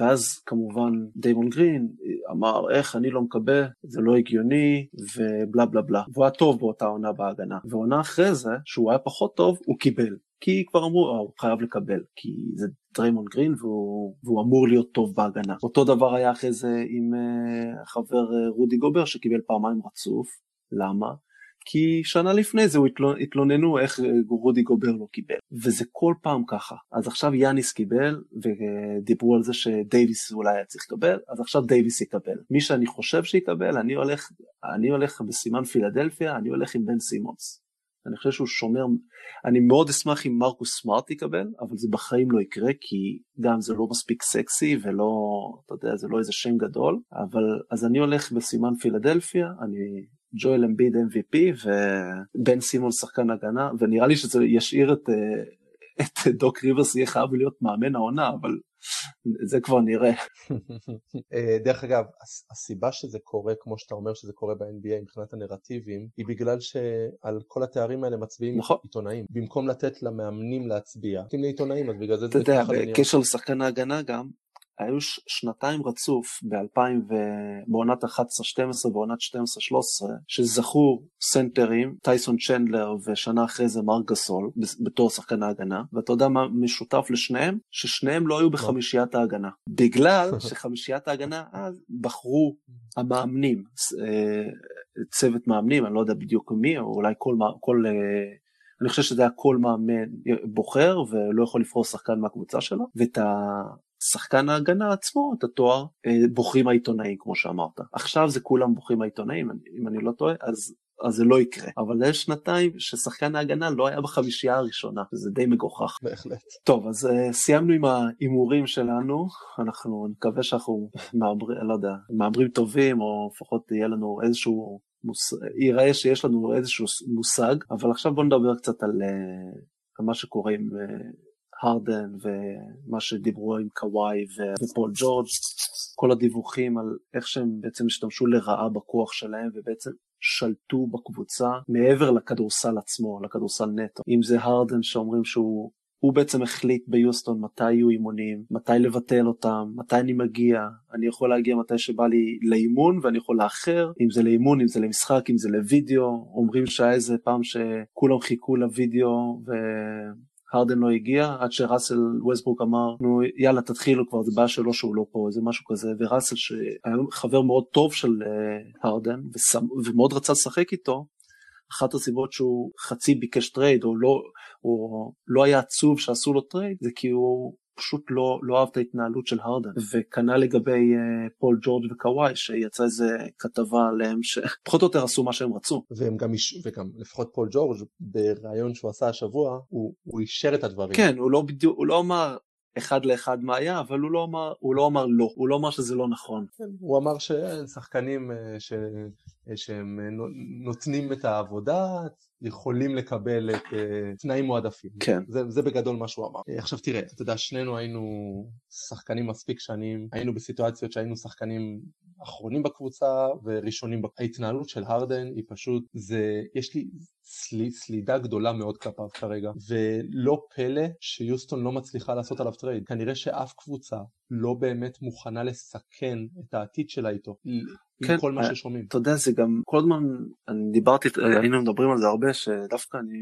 ואז כמובן דיימון גרין אמר איך אני לא מקבל, זה לא הגיוני ובלה בלה בלה. והוא היה טוב באותה עונה בהגנה. ועונה אחרי זה, שהוא היה פחות טוב, הוא קיבל. כי כבר אמרו, אה, הוא חייב לקבל, כי זה דריימונד גרין והוא, והוא אמור להיות טוב בהגנה. אותו דבר היה אחרי זה עם אה, חבר אה, רודי גובר שקיבל פעמיים רצוף. למה? כי שנה לפני זה התלוננו איך רודי גובר לא קיבל, וזה כל פעם ככה. אז עכשיו יאניס קיבל, ודיברו על זה שדייוויס אולי היה צריך לקבל, אז עכשיו דייוויס יקבל. מי שאני חושב שיקבל, אני הולך, אני הולך בסימן פילדלפיה, אני הולך עם בן סימונס. אני חושב שהוא שומר, אני מאוד אשמח אם מרקוס סמארט יקבל, אבל זה בחיים לא יקרה, כי גם זה לא מספיק סקסי ולא, אתה יודע, זה לא איזה שם גדול, אבל אז אני הולך בסימן פילדלפיה, אני ג'ואל אמביד MVP ובן סימון שחקן הגנה, ונראה לי שזה ישאיר את, אה, את דוק ריברס יהיה חייב להיות מאמן העונה, אבל זה כבר נראה. אה, דרך אגב, הסיבה שזה קורה, כמו שאתה אומר שזה קורה ב-NBA מבחינת הנרטיבים, היא בגלל שעל כל התארים האלה מצביעים נכון. עיתונאים. במקום לתת למאמנים להצביע, נותנים לעיתונאים, אז בגלל זה אתה יודע, בקשר לשחקן ההגנה גם, היו שנתיים רצוף ב-2000 בעונת 11-12 ועונת 12-13 שזכו סנטרים, טייסון צ'נדלר ושנה אחרי זה מרק גסול בתור שחקן ההגנה, ואתה יודע מה משותף לשניהם? ששניהם לא היו בחמישיית ההגנה. בגלל שחמישיית ההגנה אז בחרו המאמנים, אה, צוות מאמנים, אני לא יודע בדיוק מי, או אולי כל, כל אה, אני חושב שזה היה כל מאמן בוחר ולא יכול לבחור שחקן מהקבוצה שלו, ואת השחקן ההגנה עצמו, את התואר, אה, בוחרים העיתונאים כמו שאמרת. עכשיו זה כולם בוחרים העיתונאים, אם אני לא טועה, אז אז זה לא יקרה. אבל יש שנתיים ששחקן ההגנה לא היה בחמישייה הראשונה, וזה די מגוחך. בהחלט. טוב, אז uh, סיימנו עם ההימורים שלנו, אנחנו נקווה שאנחנו מעברים, לא יודע, מעברים טובים, או לפחות יהיה לנו איזשהו מוס... ייראה שיש לנו איזשהו מושג, אבל עכשיו בוא נדבר קצת על, uh, על מה שקורה עם uh, הרדן ומה שדיברו עם קוואי ופול ג'ורג', כל הדיווחים על איך שהם בעצם השתמשו לרעה בכוח שלהם ובעצם שלטו בקבוצה מעבר לכדורסל עצמו, לכדורסל נטו. אם זה הרדן שאומרים שהוא הוא בעצם החליט ביוסטון מתי יהיו אימונים, מתי לבטל אותם, מתי אני מגיע, אני יכול להגיע מתי שבא לי לאימון ואני יכול לאחר, אם זה לאימון, אם זה למשחק, אם זה לוידאו, אומרים שהיה איזה פעם שכולם חיכו לוידאו והרדן לא הגיע, עד שראסל ווסטברוק אמר, נו יאללה תתחילו כבר, זה בעיה שלו שהוא לא פה, איזה משהו כזה, וראסל שהיה חבר מאוד טוב של אה, הרדן ומאוד רצה לשחק איתו, אחת הסיבות שהוא חצי ביקש trade או לא, או לא היה עצוב שעשו לו trade זה כי הוא פשוט לא, לא אהב את ההתנהלות של הרדן וכנ"ל לגבי אה, פול ג'ורג' וקוואי שיצא איזה כתבה עליהם שפחות או יותר עשו מה שהם רצו. והם גם, וגם לפחות פול ג'ורג' בריאיון שהוא עשה השבוע הוא, הוא אישר את הדברים. כן הוא לא בדיוק הוא לא אמר אחד לאחד מה היה, אבל הוא לא אמר, הוא לא, אמר לא, הוא לא אמר שזה לא נכון. הוא אמר ששחקנים אה, ש... שהם נותנים את העבודה, יכולים לקבל את תנאים מועדפים. כן. זה, זה בגדול מה שהוא אמר. עכשיו תראה, אתה יודע, שנינו היינו שחקנים מספיק שנים, היינו בסיטואציות שהיינו שחקנים אחרונים בקבוצה וראשונים. ההתנהלות של הרדן היא פשוט, זה, יש לי סל, סלידה גדולה מאוד כלפיו כרגע, ולא פלא שיוסטון לא מצליחה לעשות עליו trade. כנראה שאף קבוצה לא באמת מוכנה לסכן את העתיד שלה איתו. כן, כל מה אה, ששומעים. אתה יודע זה גם כל הזמן אני דיברתי היינו מדברים על זה הרבה שדווקא אני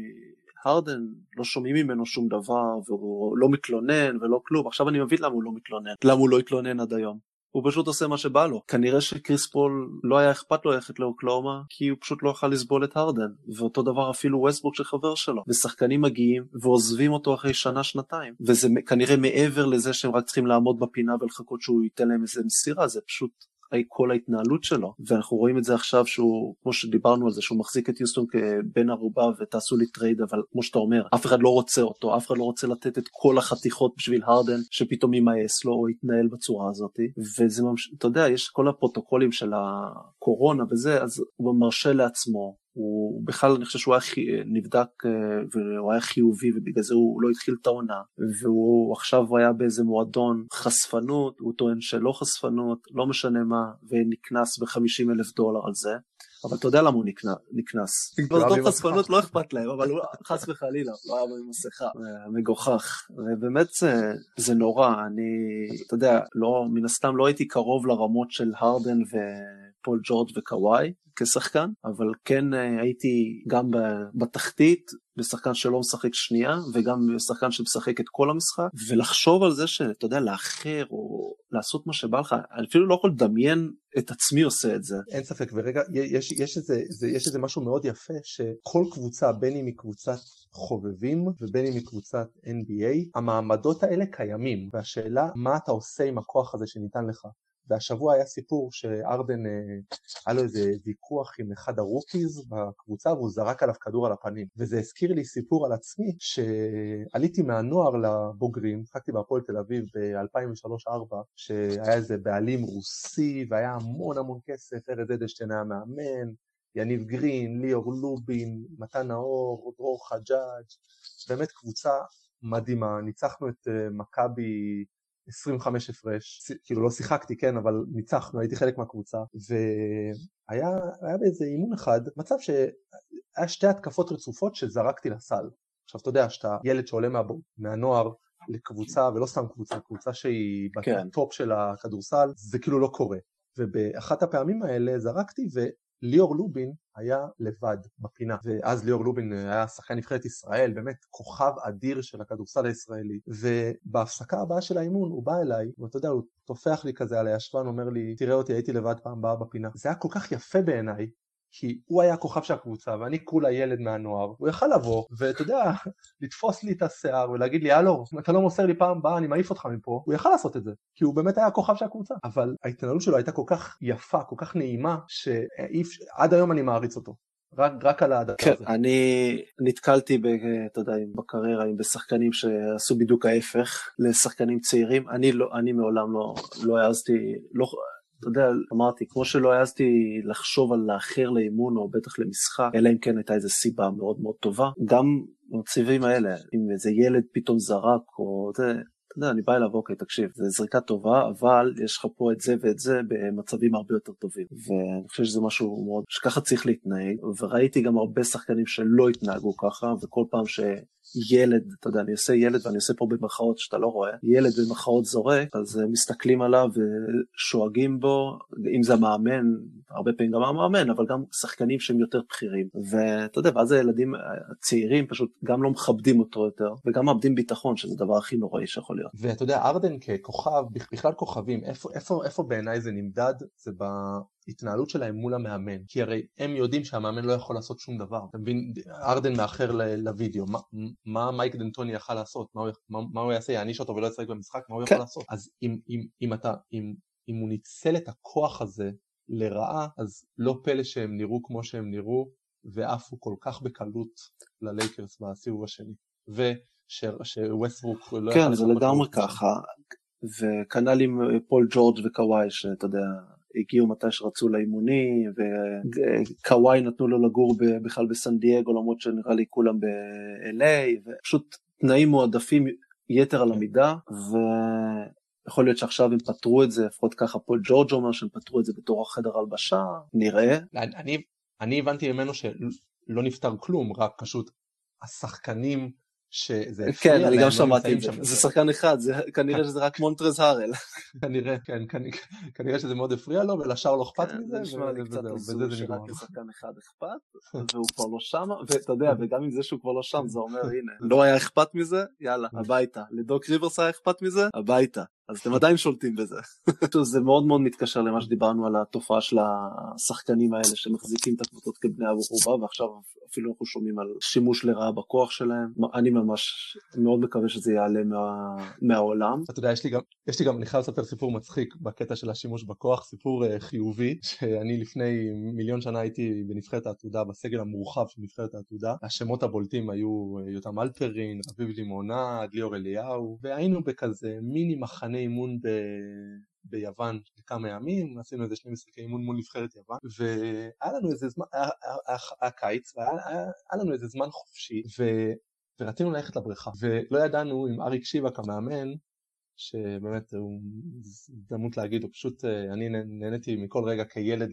הרדן לא שומעים ממנו שום דבר והוא לא מתלונן ולא כלום עכשיו אני מבין למה הוא לא מתלונן למה הוא לא התלונן עד היום. הוא פשוט עושה מה שבא לו. כנראה שקריס פול לא היה אכפת לו ללכת לאוקלהומה כי הוא פשוט לא יכל לסבול את הרדן. ואותו דבר אפילו ווסטברוק שחבר שלו. ושחקנים מגיעים ועוזבים אותו אחרי שנה שנתיים. וזה כנראה מעבר לזה שהם רק צריכים לעמוד בפינה ולחכות שהוא ייתן להם איזה מסירה זה פשוט כל ההתנהלות שלו ואנחנו רואים את זה עכשיו שהוא כמו שדיברנו על זה שהוא מחזיק את יוסטון כבן ערובה ותעשו לי trade אבל כמו שאתה אומר אף אחד לא רוצה אותו אף אחד לא רוצה לתת את כל החתיכות בשביל הרדן שפתאום יימאס לו או יתנהל בצורה הזאת. וזה ממש אתה יודע יש כל הפרוטוקולים של הקורונה וזה אז הוא מרשה לעצמו הוא בכלל אני חושב שהוא היה נבדק אה, והוא היה חיובי ובגלל זה הוא לא התחיל את העונה. והוא עכשיו היה באיזה מועדון חשפנות הוא טוען שלא חשפנות לא משנה מה ונקנס ב-50 אלף דולר על זה. אבל אתה יודע למה הוא נקנס. מוסדות חשפנות לא אכפת להם אבל הוא חס וחלילה לא היה עם מסכה. מגוחך. ובאמת זה, זה נורא. אני אתה יודע לא מן הסתם לא הייתי קרוב לרמות של הרדן ופול ג'ורג' וקוואי כשחקן, אבל כן אה, הייתי גם בתחתית בשחקן שלא משחק שנייה וגם בשחקן שמשחק את כל המשחק. ולחשוב על זה שאתה יודע לאחר או לעשות מה שבא לך אני אפילו לא יכול לדמיין את עצמי עושה את זה. אין ספק ורגע יש, יש, איזה, זה, יש איזה משהו מאוד יפה שכל קבוצה בין אם היא קבוצת חובבים ובין אם היא קבוצת NBA המעמדות האלה קיימים. והשאלה מה אתה עושה עם הכוח הזה שניתן לך והשבוע היה סיפור שהרדן אה, היה לו איזה ויכוח עם אחד ה rookies בקבוצה והוא זרק עליו כדור על הפנים. וזה הזכיר לי סיפור על עצמי שעליתי מהנוער לבוגרים, שחקתי בהפועל תל אביב ב-2003-2004 שהיה איזה בעלים רוסי והיה המון המון כסף, ארז אדלשטיין היה מאמן יניב גרין, ליאור לובין, מתן נאור, דרור חג'אג', באמת קבוצה מדהימה, ניצחנו את אה, מכבי 25 הפרש, כאילו לא שיחקתי כן אבל ניצחנו הייתי חלק מהקבוצה והיה באיזה אימון אחד מצב שהיה שתי התקפות רצופות שזרקתי לסל עכשיו אתה יודע שאתה ילד שעולה מה, מהנוער לקבוצה, ולא סתם קבוצה, קבוצה שהיא כן. בטופ של הכדורסל, זה כאילו לא קורה. ובאחת הפעמים האלה זרקתי וליאור לובין היה לבד בפינה ואז ליאור לובין היה שחקן נבחרת ישראל באמת כוכב אדיר של הכדורסל הישראלי ובהפסקה הבאה של האימון הוא בא אליי ואתה יודע הוא טופח לי כזה על הישבן אומר לי תראה אותי הייתי לבד פעם הבאה בפינה. זה היה כל כך יפה בעיניי כי הוא היה הכוכב של הקבוצה ואני כולה ילד מהנוער, הוא יכל לבוא ואתה יודע, לתפוס לי את השיער ולהגיד לי הלו, אם אתה לא מוסר לי פעם הבאה אני מעיף אותך מפה, הוא יכל לעשות את זה, כי הוא באמת היה הכוכב של הקבוצה, אבל ההתנהלות שלו הייתה כל כך יפה, כל כך נעימה, שעד היום אני מעריץ אותו. רק, רק על הדבר כן, הזה. אני נתקלתי, ב, אתה יודע, בשקריירה עם בשחקנים שעשו בדיוק ההפך לשחקנים צעירים. אני, לא, אני מעולם לא, לא העזתי, לא, אתה יודע, אמרתי, כמו שלא העזתי לחשוב על לאחר לאימון או בטח למשחק, אלא אם כן הייתה איזו סיבה מאוד מאוד טובה, גם במצבים האלה, אם איזה ילד פתאום זרק או זה, אתה יודע, אני בא אליו, אוקיי, תקשיב, זו זריקה טובה, אבל יש לך פה את זה ואת זה במצבים הרבה יותר טובים. ואני חושב שזה משהו מאוד, שככה צריך להתנהג, וראיתי גם הרבה שחקנים שלא התנהגו ככה, וכל פעם ש... ילד, אתה יודע, אני עושה ילד ואני עושה פה במרכאות שאתה לא רואה, ילד במרכאות זורק, אז מסתכלים עליו ושואגים בו, אם זה המאמן, הרבה פעמים גם המאמן, אבל גם שחקנים שהם יותר בכירים. ואתה יודע, ואז הילדים הצעירים פשוט גם לא מכבדים אותו יותר, וגם מאבדים ביטחון, שזה הדבר הכי נוראי שיכול להיות. ואתה יודע, ארדן ככוכב, בכלל כוכבים, איפה, איפה, איפה בעיניי זה נמדד? זה ב... התנהלות שלהם מול המאמן, כי הרי הם יודעים שהמאמן לא יכול לעשות שום דבר, אתה מבין, ארדן מאחר לוידאו, מה, מה מייק דנטוני יכל לעשות, מה הוא, מה, מה הוא יעשה, יעניש אותו ולא ישחק במשחק, מה הוא כן. יכול לעשות, אז אם, אם, אם, אתה, אם, אם הוא ניצל את הכוח הזה לרעה, אז לא פלא שהם נראו כמו שהם נראו, ועפו כל כך בקלות ללייקרס בסיבוב השני, שווסטברוק לא כן, זה לגמרי ככה, וכנ"ל עם פול ג'ורג' וקוואי, שאתה יודע, הגיעו מתי שרצו לאימונים, וקוואי נתנו לו לגור בכלל בסן דייגו, למרות שנראה לי כולם ב-LA, ופשוט תנאים מועדפים יתר על המידה, ויכול להיות שעכשיו הם פתרו את זה, לפחות ככה פול ג'ורג' אומר שהם פתרו את זה בתור החדר הלבשה, נראה. אני, אני הבנתי ממנו שלא נפתר כלום, רק פשוט השחקנים שזה הפריע כן, אני גם שמעתי את זה, זה שחקן אחד, זה, כנראה שזה רק מונטרז הארל. כנראה, כן, כנראה שזה מאוד הפריע לו ולשאר לא אכפת מזה. זה נשמע לי קצת הזוי שרק לשחקן אחד אכפת, והוא כבר לא שם, ואתה יודע, וגם עם זה שהוא כבר לא שם, זה אומר, הנה, לא היה אכפת מזה, יאללה, הביתה. לדוק ריברס היה אכפת מזה, הביתה. אז אתם עדיין שולטים בזה. זה מאוד מאוד מתקשר למה שדיברנו על התופעה של השחקנים האלה שמחזיקים את הקבוצות כבני ערובה ועכשיו אפילו אנחנו שומעים על שימוש לרעה בכוח שלהם. אני ממש מאוד מקווה שזה יעלה מה, מהעולם. אתה יודע, יש לי גם, יש לי גם, אני חייב לספר סיפור מצחיק בקטע של השימוש בכוח, סיפור uh, חיובי, שאני לפני מיליון שנה הייתי בנבחרת העתודה, בסגל המורחב של נבחרת העתודה. השמות הבולטים היו uh, יותם אלפרין, אביב לימונה, ליאור אליהו, והיינו בכזה מיני מחנה אימון ב... ביוון לכמה ימים, עשינו איזה שני משחקי אימון מול נבחרת יוון, והיה לנו איזה זמן, היה, היה, היה קיץ, והיה לנו איזה זמן חופשי, ו, ורצינו ללכת לבריכה, ולא ידענו אם אריק שיבק המאמן, שבאמת הוא הזדמנות להגיד, הוא פשוט, אה, אני נהניתי מכל רגע כילד,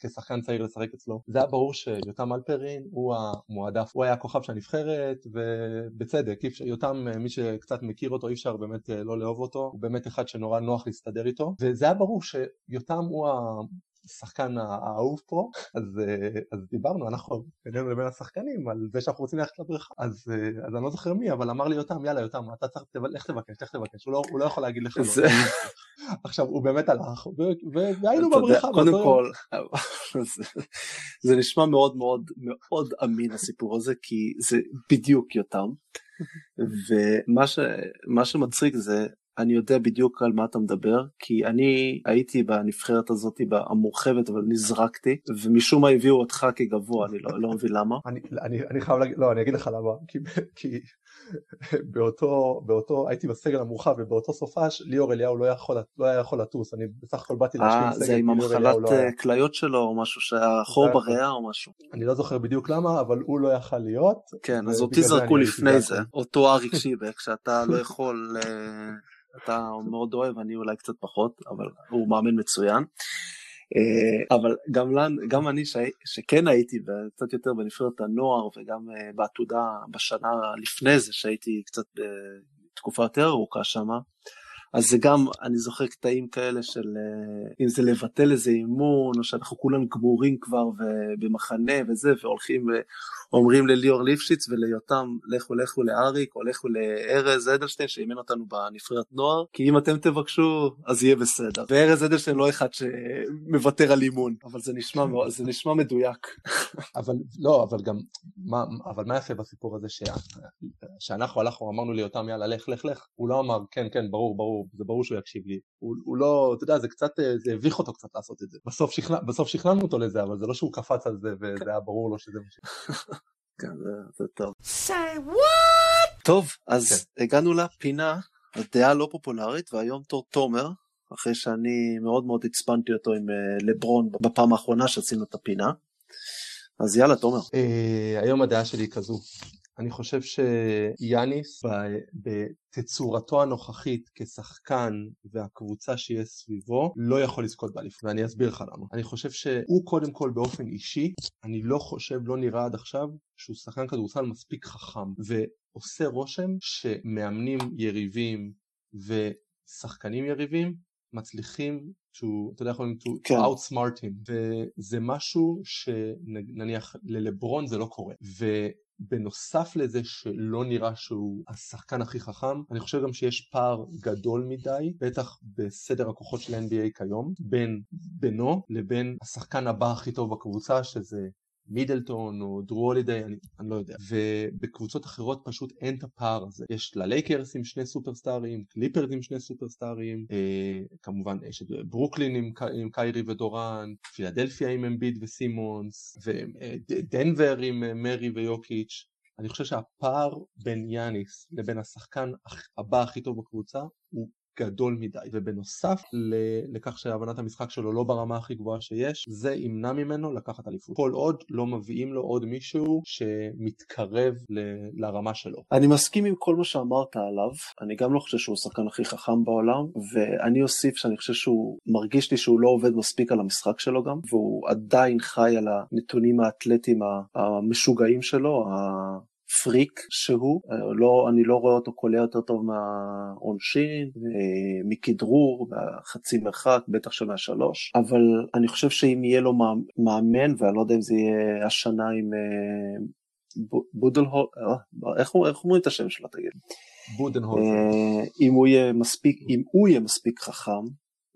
כשחקן צעיר לשחק אצלו. זה היה ברור שיותם אלפרין הוא המועדף, הוא היה הכוכב של הנבחרת, ובצדק, יותם, אה, מי שקצת מכיר אותו, אי אפשר באמת אה, לא לאהוב אותו, הוא באמת אחד שנורא נוח להסתדר איתו, וזה היה ברור שיותם הוא השחקן האהוב פה, אז, אה, אז דיברנו, אנחנו בינינו לבין השחקנים על זה שאנחנו רוצים ללכת לבריכה, אז, אה, אז אני לא זוכר מי, אבל אמר לי יותם, יאללה יותם, אתה צריך, לך תבקש, לך תבקש, הוא לא, הוא לא יכול להגיד לך לא. עכשיו, הוא באמת הלך, והיינו בבריכה. קודם כל, זה נשמע מאוד מאוד מאוד אמין הסיפור הזה, כי זה בדיוק יותם, ומה שמצחיק זה אני יודע בדיוק על מה אתה מדבר, כי אני הייתי בנבחרת הזאת המורחבת, אבל נזרקתי, ומשום מה הביאו אותך כגבוה, אני לא, לא מבין למה. אני, אני, אני חייב להגיד, לא, אני אגיד לך למה, כי, כי באותו, באותו, הייתי בסגל המורחב, ובאותו סופש ליאור אליהו לא, יכול, לא היה יכול לטוס, אני בסך הכל באתי להשלים סגל, זה עם המחלת לא כליות שלו או משהו, שהיה חור בריאה או משהו. אני לא זוכר בדיוק למה, אבל הוא לא יכל להיות. כן, אז אותי זרקו לפני זה, אותו אריק שיבק, שאתה לא יכול... אה, אתה מאוד אוהב, אני אולי קצת פחות, אבל הוא מאמן מצוין. אה, אבל גם, לן, גם אני ש... שכן הייתי קצת יותר בנבחרת הנוער וגם אה, בעתודה בשנה לפני זה שהייתי קצת תקופה יותר ארוכה שמה. אז זה גם, אני זוכר קטעים כאלה של אה, אם זה לבטל איזה אימון, או שאנחנו כולנו גמורים כבר במחנה וזה, והולכים ואומרים לליאור ליפשיץ וליותם, לכו לכו לאריק, או לכו לארז אדלשטיין, שאימן אותנו בנבחרת נוער, כי אם אתם תבקשו, אז יהיה בסדר. וארז אדלשטיין לא אחד שמוותר על אימון, אבל זה נשמע, זה נשמע מדויק. אבל לא, אבל גם, מה, אבל מה יפה בסיפור הזה, ש... שאנחנו הלכנו, אמרנו ליותם, יאללה, לך, לך, לך, הוא לא אמר, כן, כן, ברור, ברור. ברור, זה ברור שהוא יקשיב לי. הוא, הוא לא, אתה יודע, זה קצת, אה, זה הביך אותו קצת לעשות את זה. בסוף, שכנע, בסוף שכנענו אותו לזה, אבל זה לא שהוא קפץ על זה וזה היה ברור לו שזה מה ש... כן, זה, זה טוב. Say what? טוב, אז כן. הגענו לפינה, הדעה לא פופולרית, והיום תור תומר, אחרי שאני מאוד מאוד הצפנתי אותו עם אה, לברון בפעם האחרונה שעשינו את הפינה. אז יאללה, תומר. Uh, היום הדעה שלי היא כזו. אני חושב שיאניס בתצורתו הנוכחית כשחקן והקבוצה שיש סביבו לא יכול לזכות באליפות ואני אסביר לך למה. אני חושב שהוא קודם כל באופן אישי, אני לא חושב, לא נראה עד עכשיו שהוא שחקן כדורסל מספיק חכם ועושה רושם שמאמנים יריבים ושחקנים יריבים מצליחים שהוא, אתה יודע, יכולים to כן. outsmart him וזה משהו שנניח ללברון זה לא קורה בנוסף לזה שלא נראה שהוא השחקן הכי חכם, אני חושב גם שיש פער גדול מדי, בטח בסדר הכוחות של NBA כיום, בין בינו לבין השחקן הבא הכי טוב בקבוצה, שזה מידלטון או ג'רו הולידיי, אני, אני לא יודע. ובקבוצות אחרות פשוט אין את הפער הזה. יש ללייקרס עם שני סופרסטארים, קליפרס עם שני סופרסטארים, אה, כמובן יש את ברוקלין עם, עם קיירי ודוראנט, פילדלפיה עם אמביד וסימונס, ודנבר עם אה, מארי ויוקיץ'. אני חושב שהפער בין יאניס לבין השחקן הבא הכי טוב בקבוצה הוא גדול מדי. ובנוסף לכך שהבנת המשחק שלו לא ברמה הכי גבוהה שיש זה ימנע ממנו לקחת אליפות. כל עוד לא מביאים לו עוד מישהו שמתקרב ל- לרמה שלו. אני מסכים עם כל מה שאמרת עליו. אני גם לא חושב שהוא השחקן הכי חכם בעולם ואני אוסיף שאני חושב שהוא מרגיש לי שהוא לא עובד מספיק על המשחק שלו גם והוא עדיין חי על הנתונים האתלטיים המשוגעים שלו פריק שהוא, אה, לא, אני לא רואה אותו קולע יותר טוב מהעונשין, אה, מכדרור, חצי מרחק, בטח שמהשלוש, אבל אני חושב שאם יהיה לו מאמן, ואני לא יודע אם זה יהיה השנה עם אה, בודלהול, איך אומרים את השם שלו תגיד? בודנהול. אם הוא יהיה מספיק, אם הוא יהיה מספיק חכם,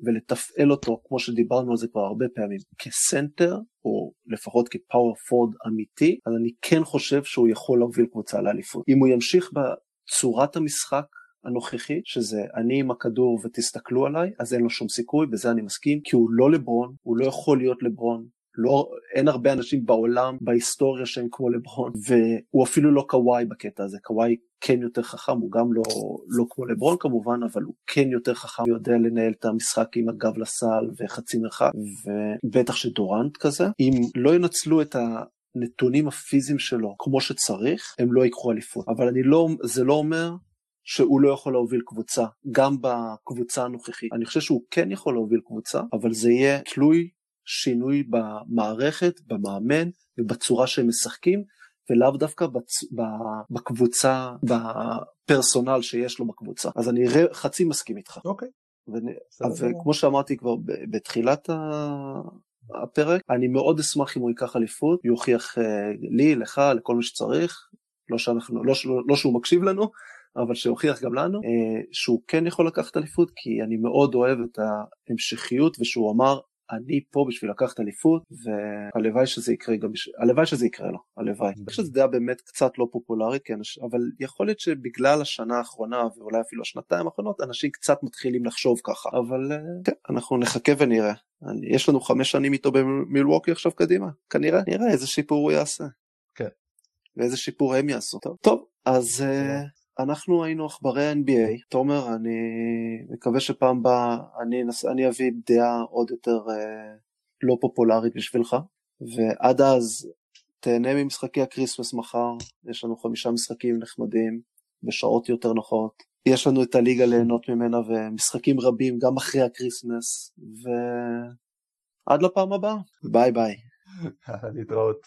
ולתפעל אותו, כמו שדיברנו על זה כבר הרבה פעמים, כסנטר, או לפחות כפאוור פורד אמיתי, אז אני כן חושב שהוא יכול להוביל קבוצה לאליפות. אם הוא ימשיך בצורת המשחק הנוכחית, שזה אני עם הכדור ותסתכלו עליי, אז אין לו שום סיכוי, בזה אני מסכים, כי הוא לא לברון, הוא לא יכול להיות לברון, לא, אין הרבה אנשים בעולם, בהיסטוריה שהם כמו לברון, והוא אפילו לא קוואי בקטע הזה, קוואי כן יותר חכם, הוא גם לא, לא כמו לברון כמובן, אבל הוא כן יותר חכם, הוא יודע לנהל את המשחק עם הגב לסל וחצי מרחק, ובטח שדורנט כזה. אם לא ינצלו את ה... נתונים הפיזיים שלו כמו שצריך, הם לא ייקחו אליפות. אבל אני לא, זה לא אומר שהוא לא יכול להוביל קבוצה, גם בקבוצה הנוכחית. אני חושב שהוא כן יכול להוביל קבוצה, אבל זה יהיה תלוי שינוי במערכת, במאמן ובצורה שהם משחקים, ולאו דווקא בצ... בקבוצה, בפרסונל שיש לו בקבוצה. אז אני חצי מסכים איתך. אוקיי. וכמו שאמרתי כבר בתחילת הפרק, אני מאוד אשמח אם הוא ייקח אליפות, יוכיח אה, לי, לך, לכל מי שצריך, לא, שאנחנו, לא, לא שהוא מקשיב לנו, אבל שיוכיח גם לנו אה, שהוא כן יכול לקחת אליפות, כי אני מאוד אוהב את ההמשכיות, ושהוא אמר, אני פה בשביל לקחת אליפות והלוואי שזה יקרה גם, הלוואי שזה יקרה לו, הלוואי. אני חושב שזו דעה באמת קצת לא פופולרית, כן, אבל יכול להיות שבגלל השנה האחרונה ואולי אפילו השנתיים האחרונות אנשים קצת מתחילים לחשוב ככה, אבל אה, כן, אנחנו נחכה ונראה. יש לנו חמש שנים איתו במילווקי עכשיו קדימה, כנראה, נראה איזה שיפור הוא יעשה. כן. ואיזה שיפור הם יעשו. טוב, טוב אז... אנחנו היינו עכברי NBA, תומר, אני מקווה שפעם הבאה אני, אני אביא דעה עוד יותר אה, לא פופולרית בשבילך, ועד אז תהנה ממשחקי ה Christmas מחר, יש לנו חמישה משחקים נחמדים, בשעות יותר נוחות, יש לנו את הליגה ליהנות ממנה ומשחקים רבים גם אחרי ה Christmas, ועד לפעם הבאה, ביי ביי. להתראות.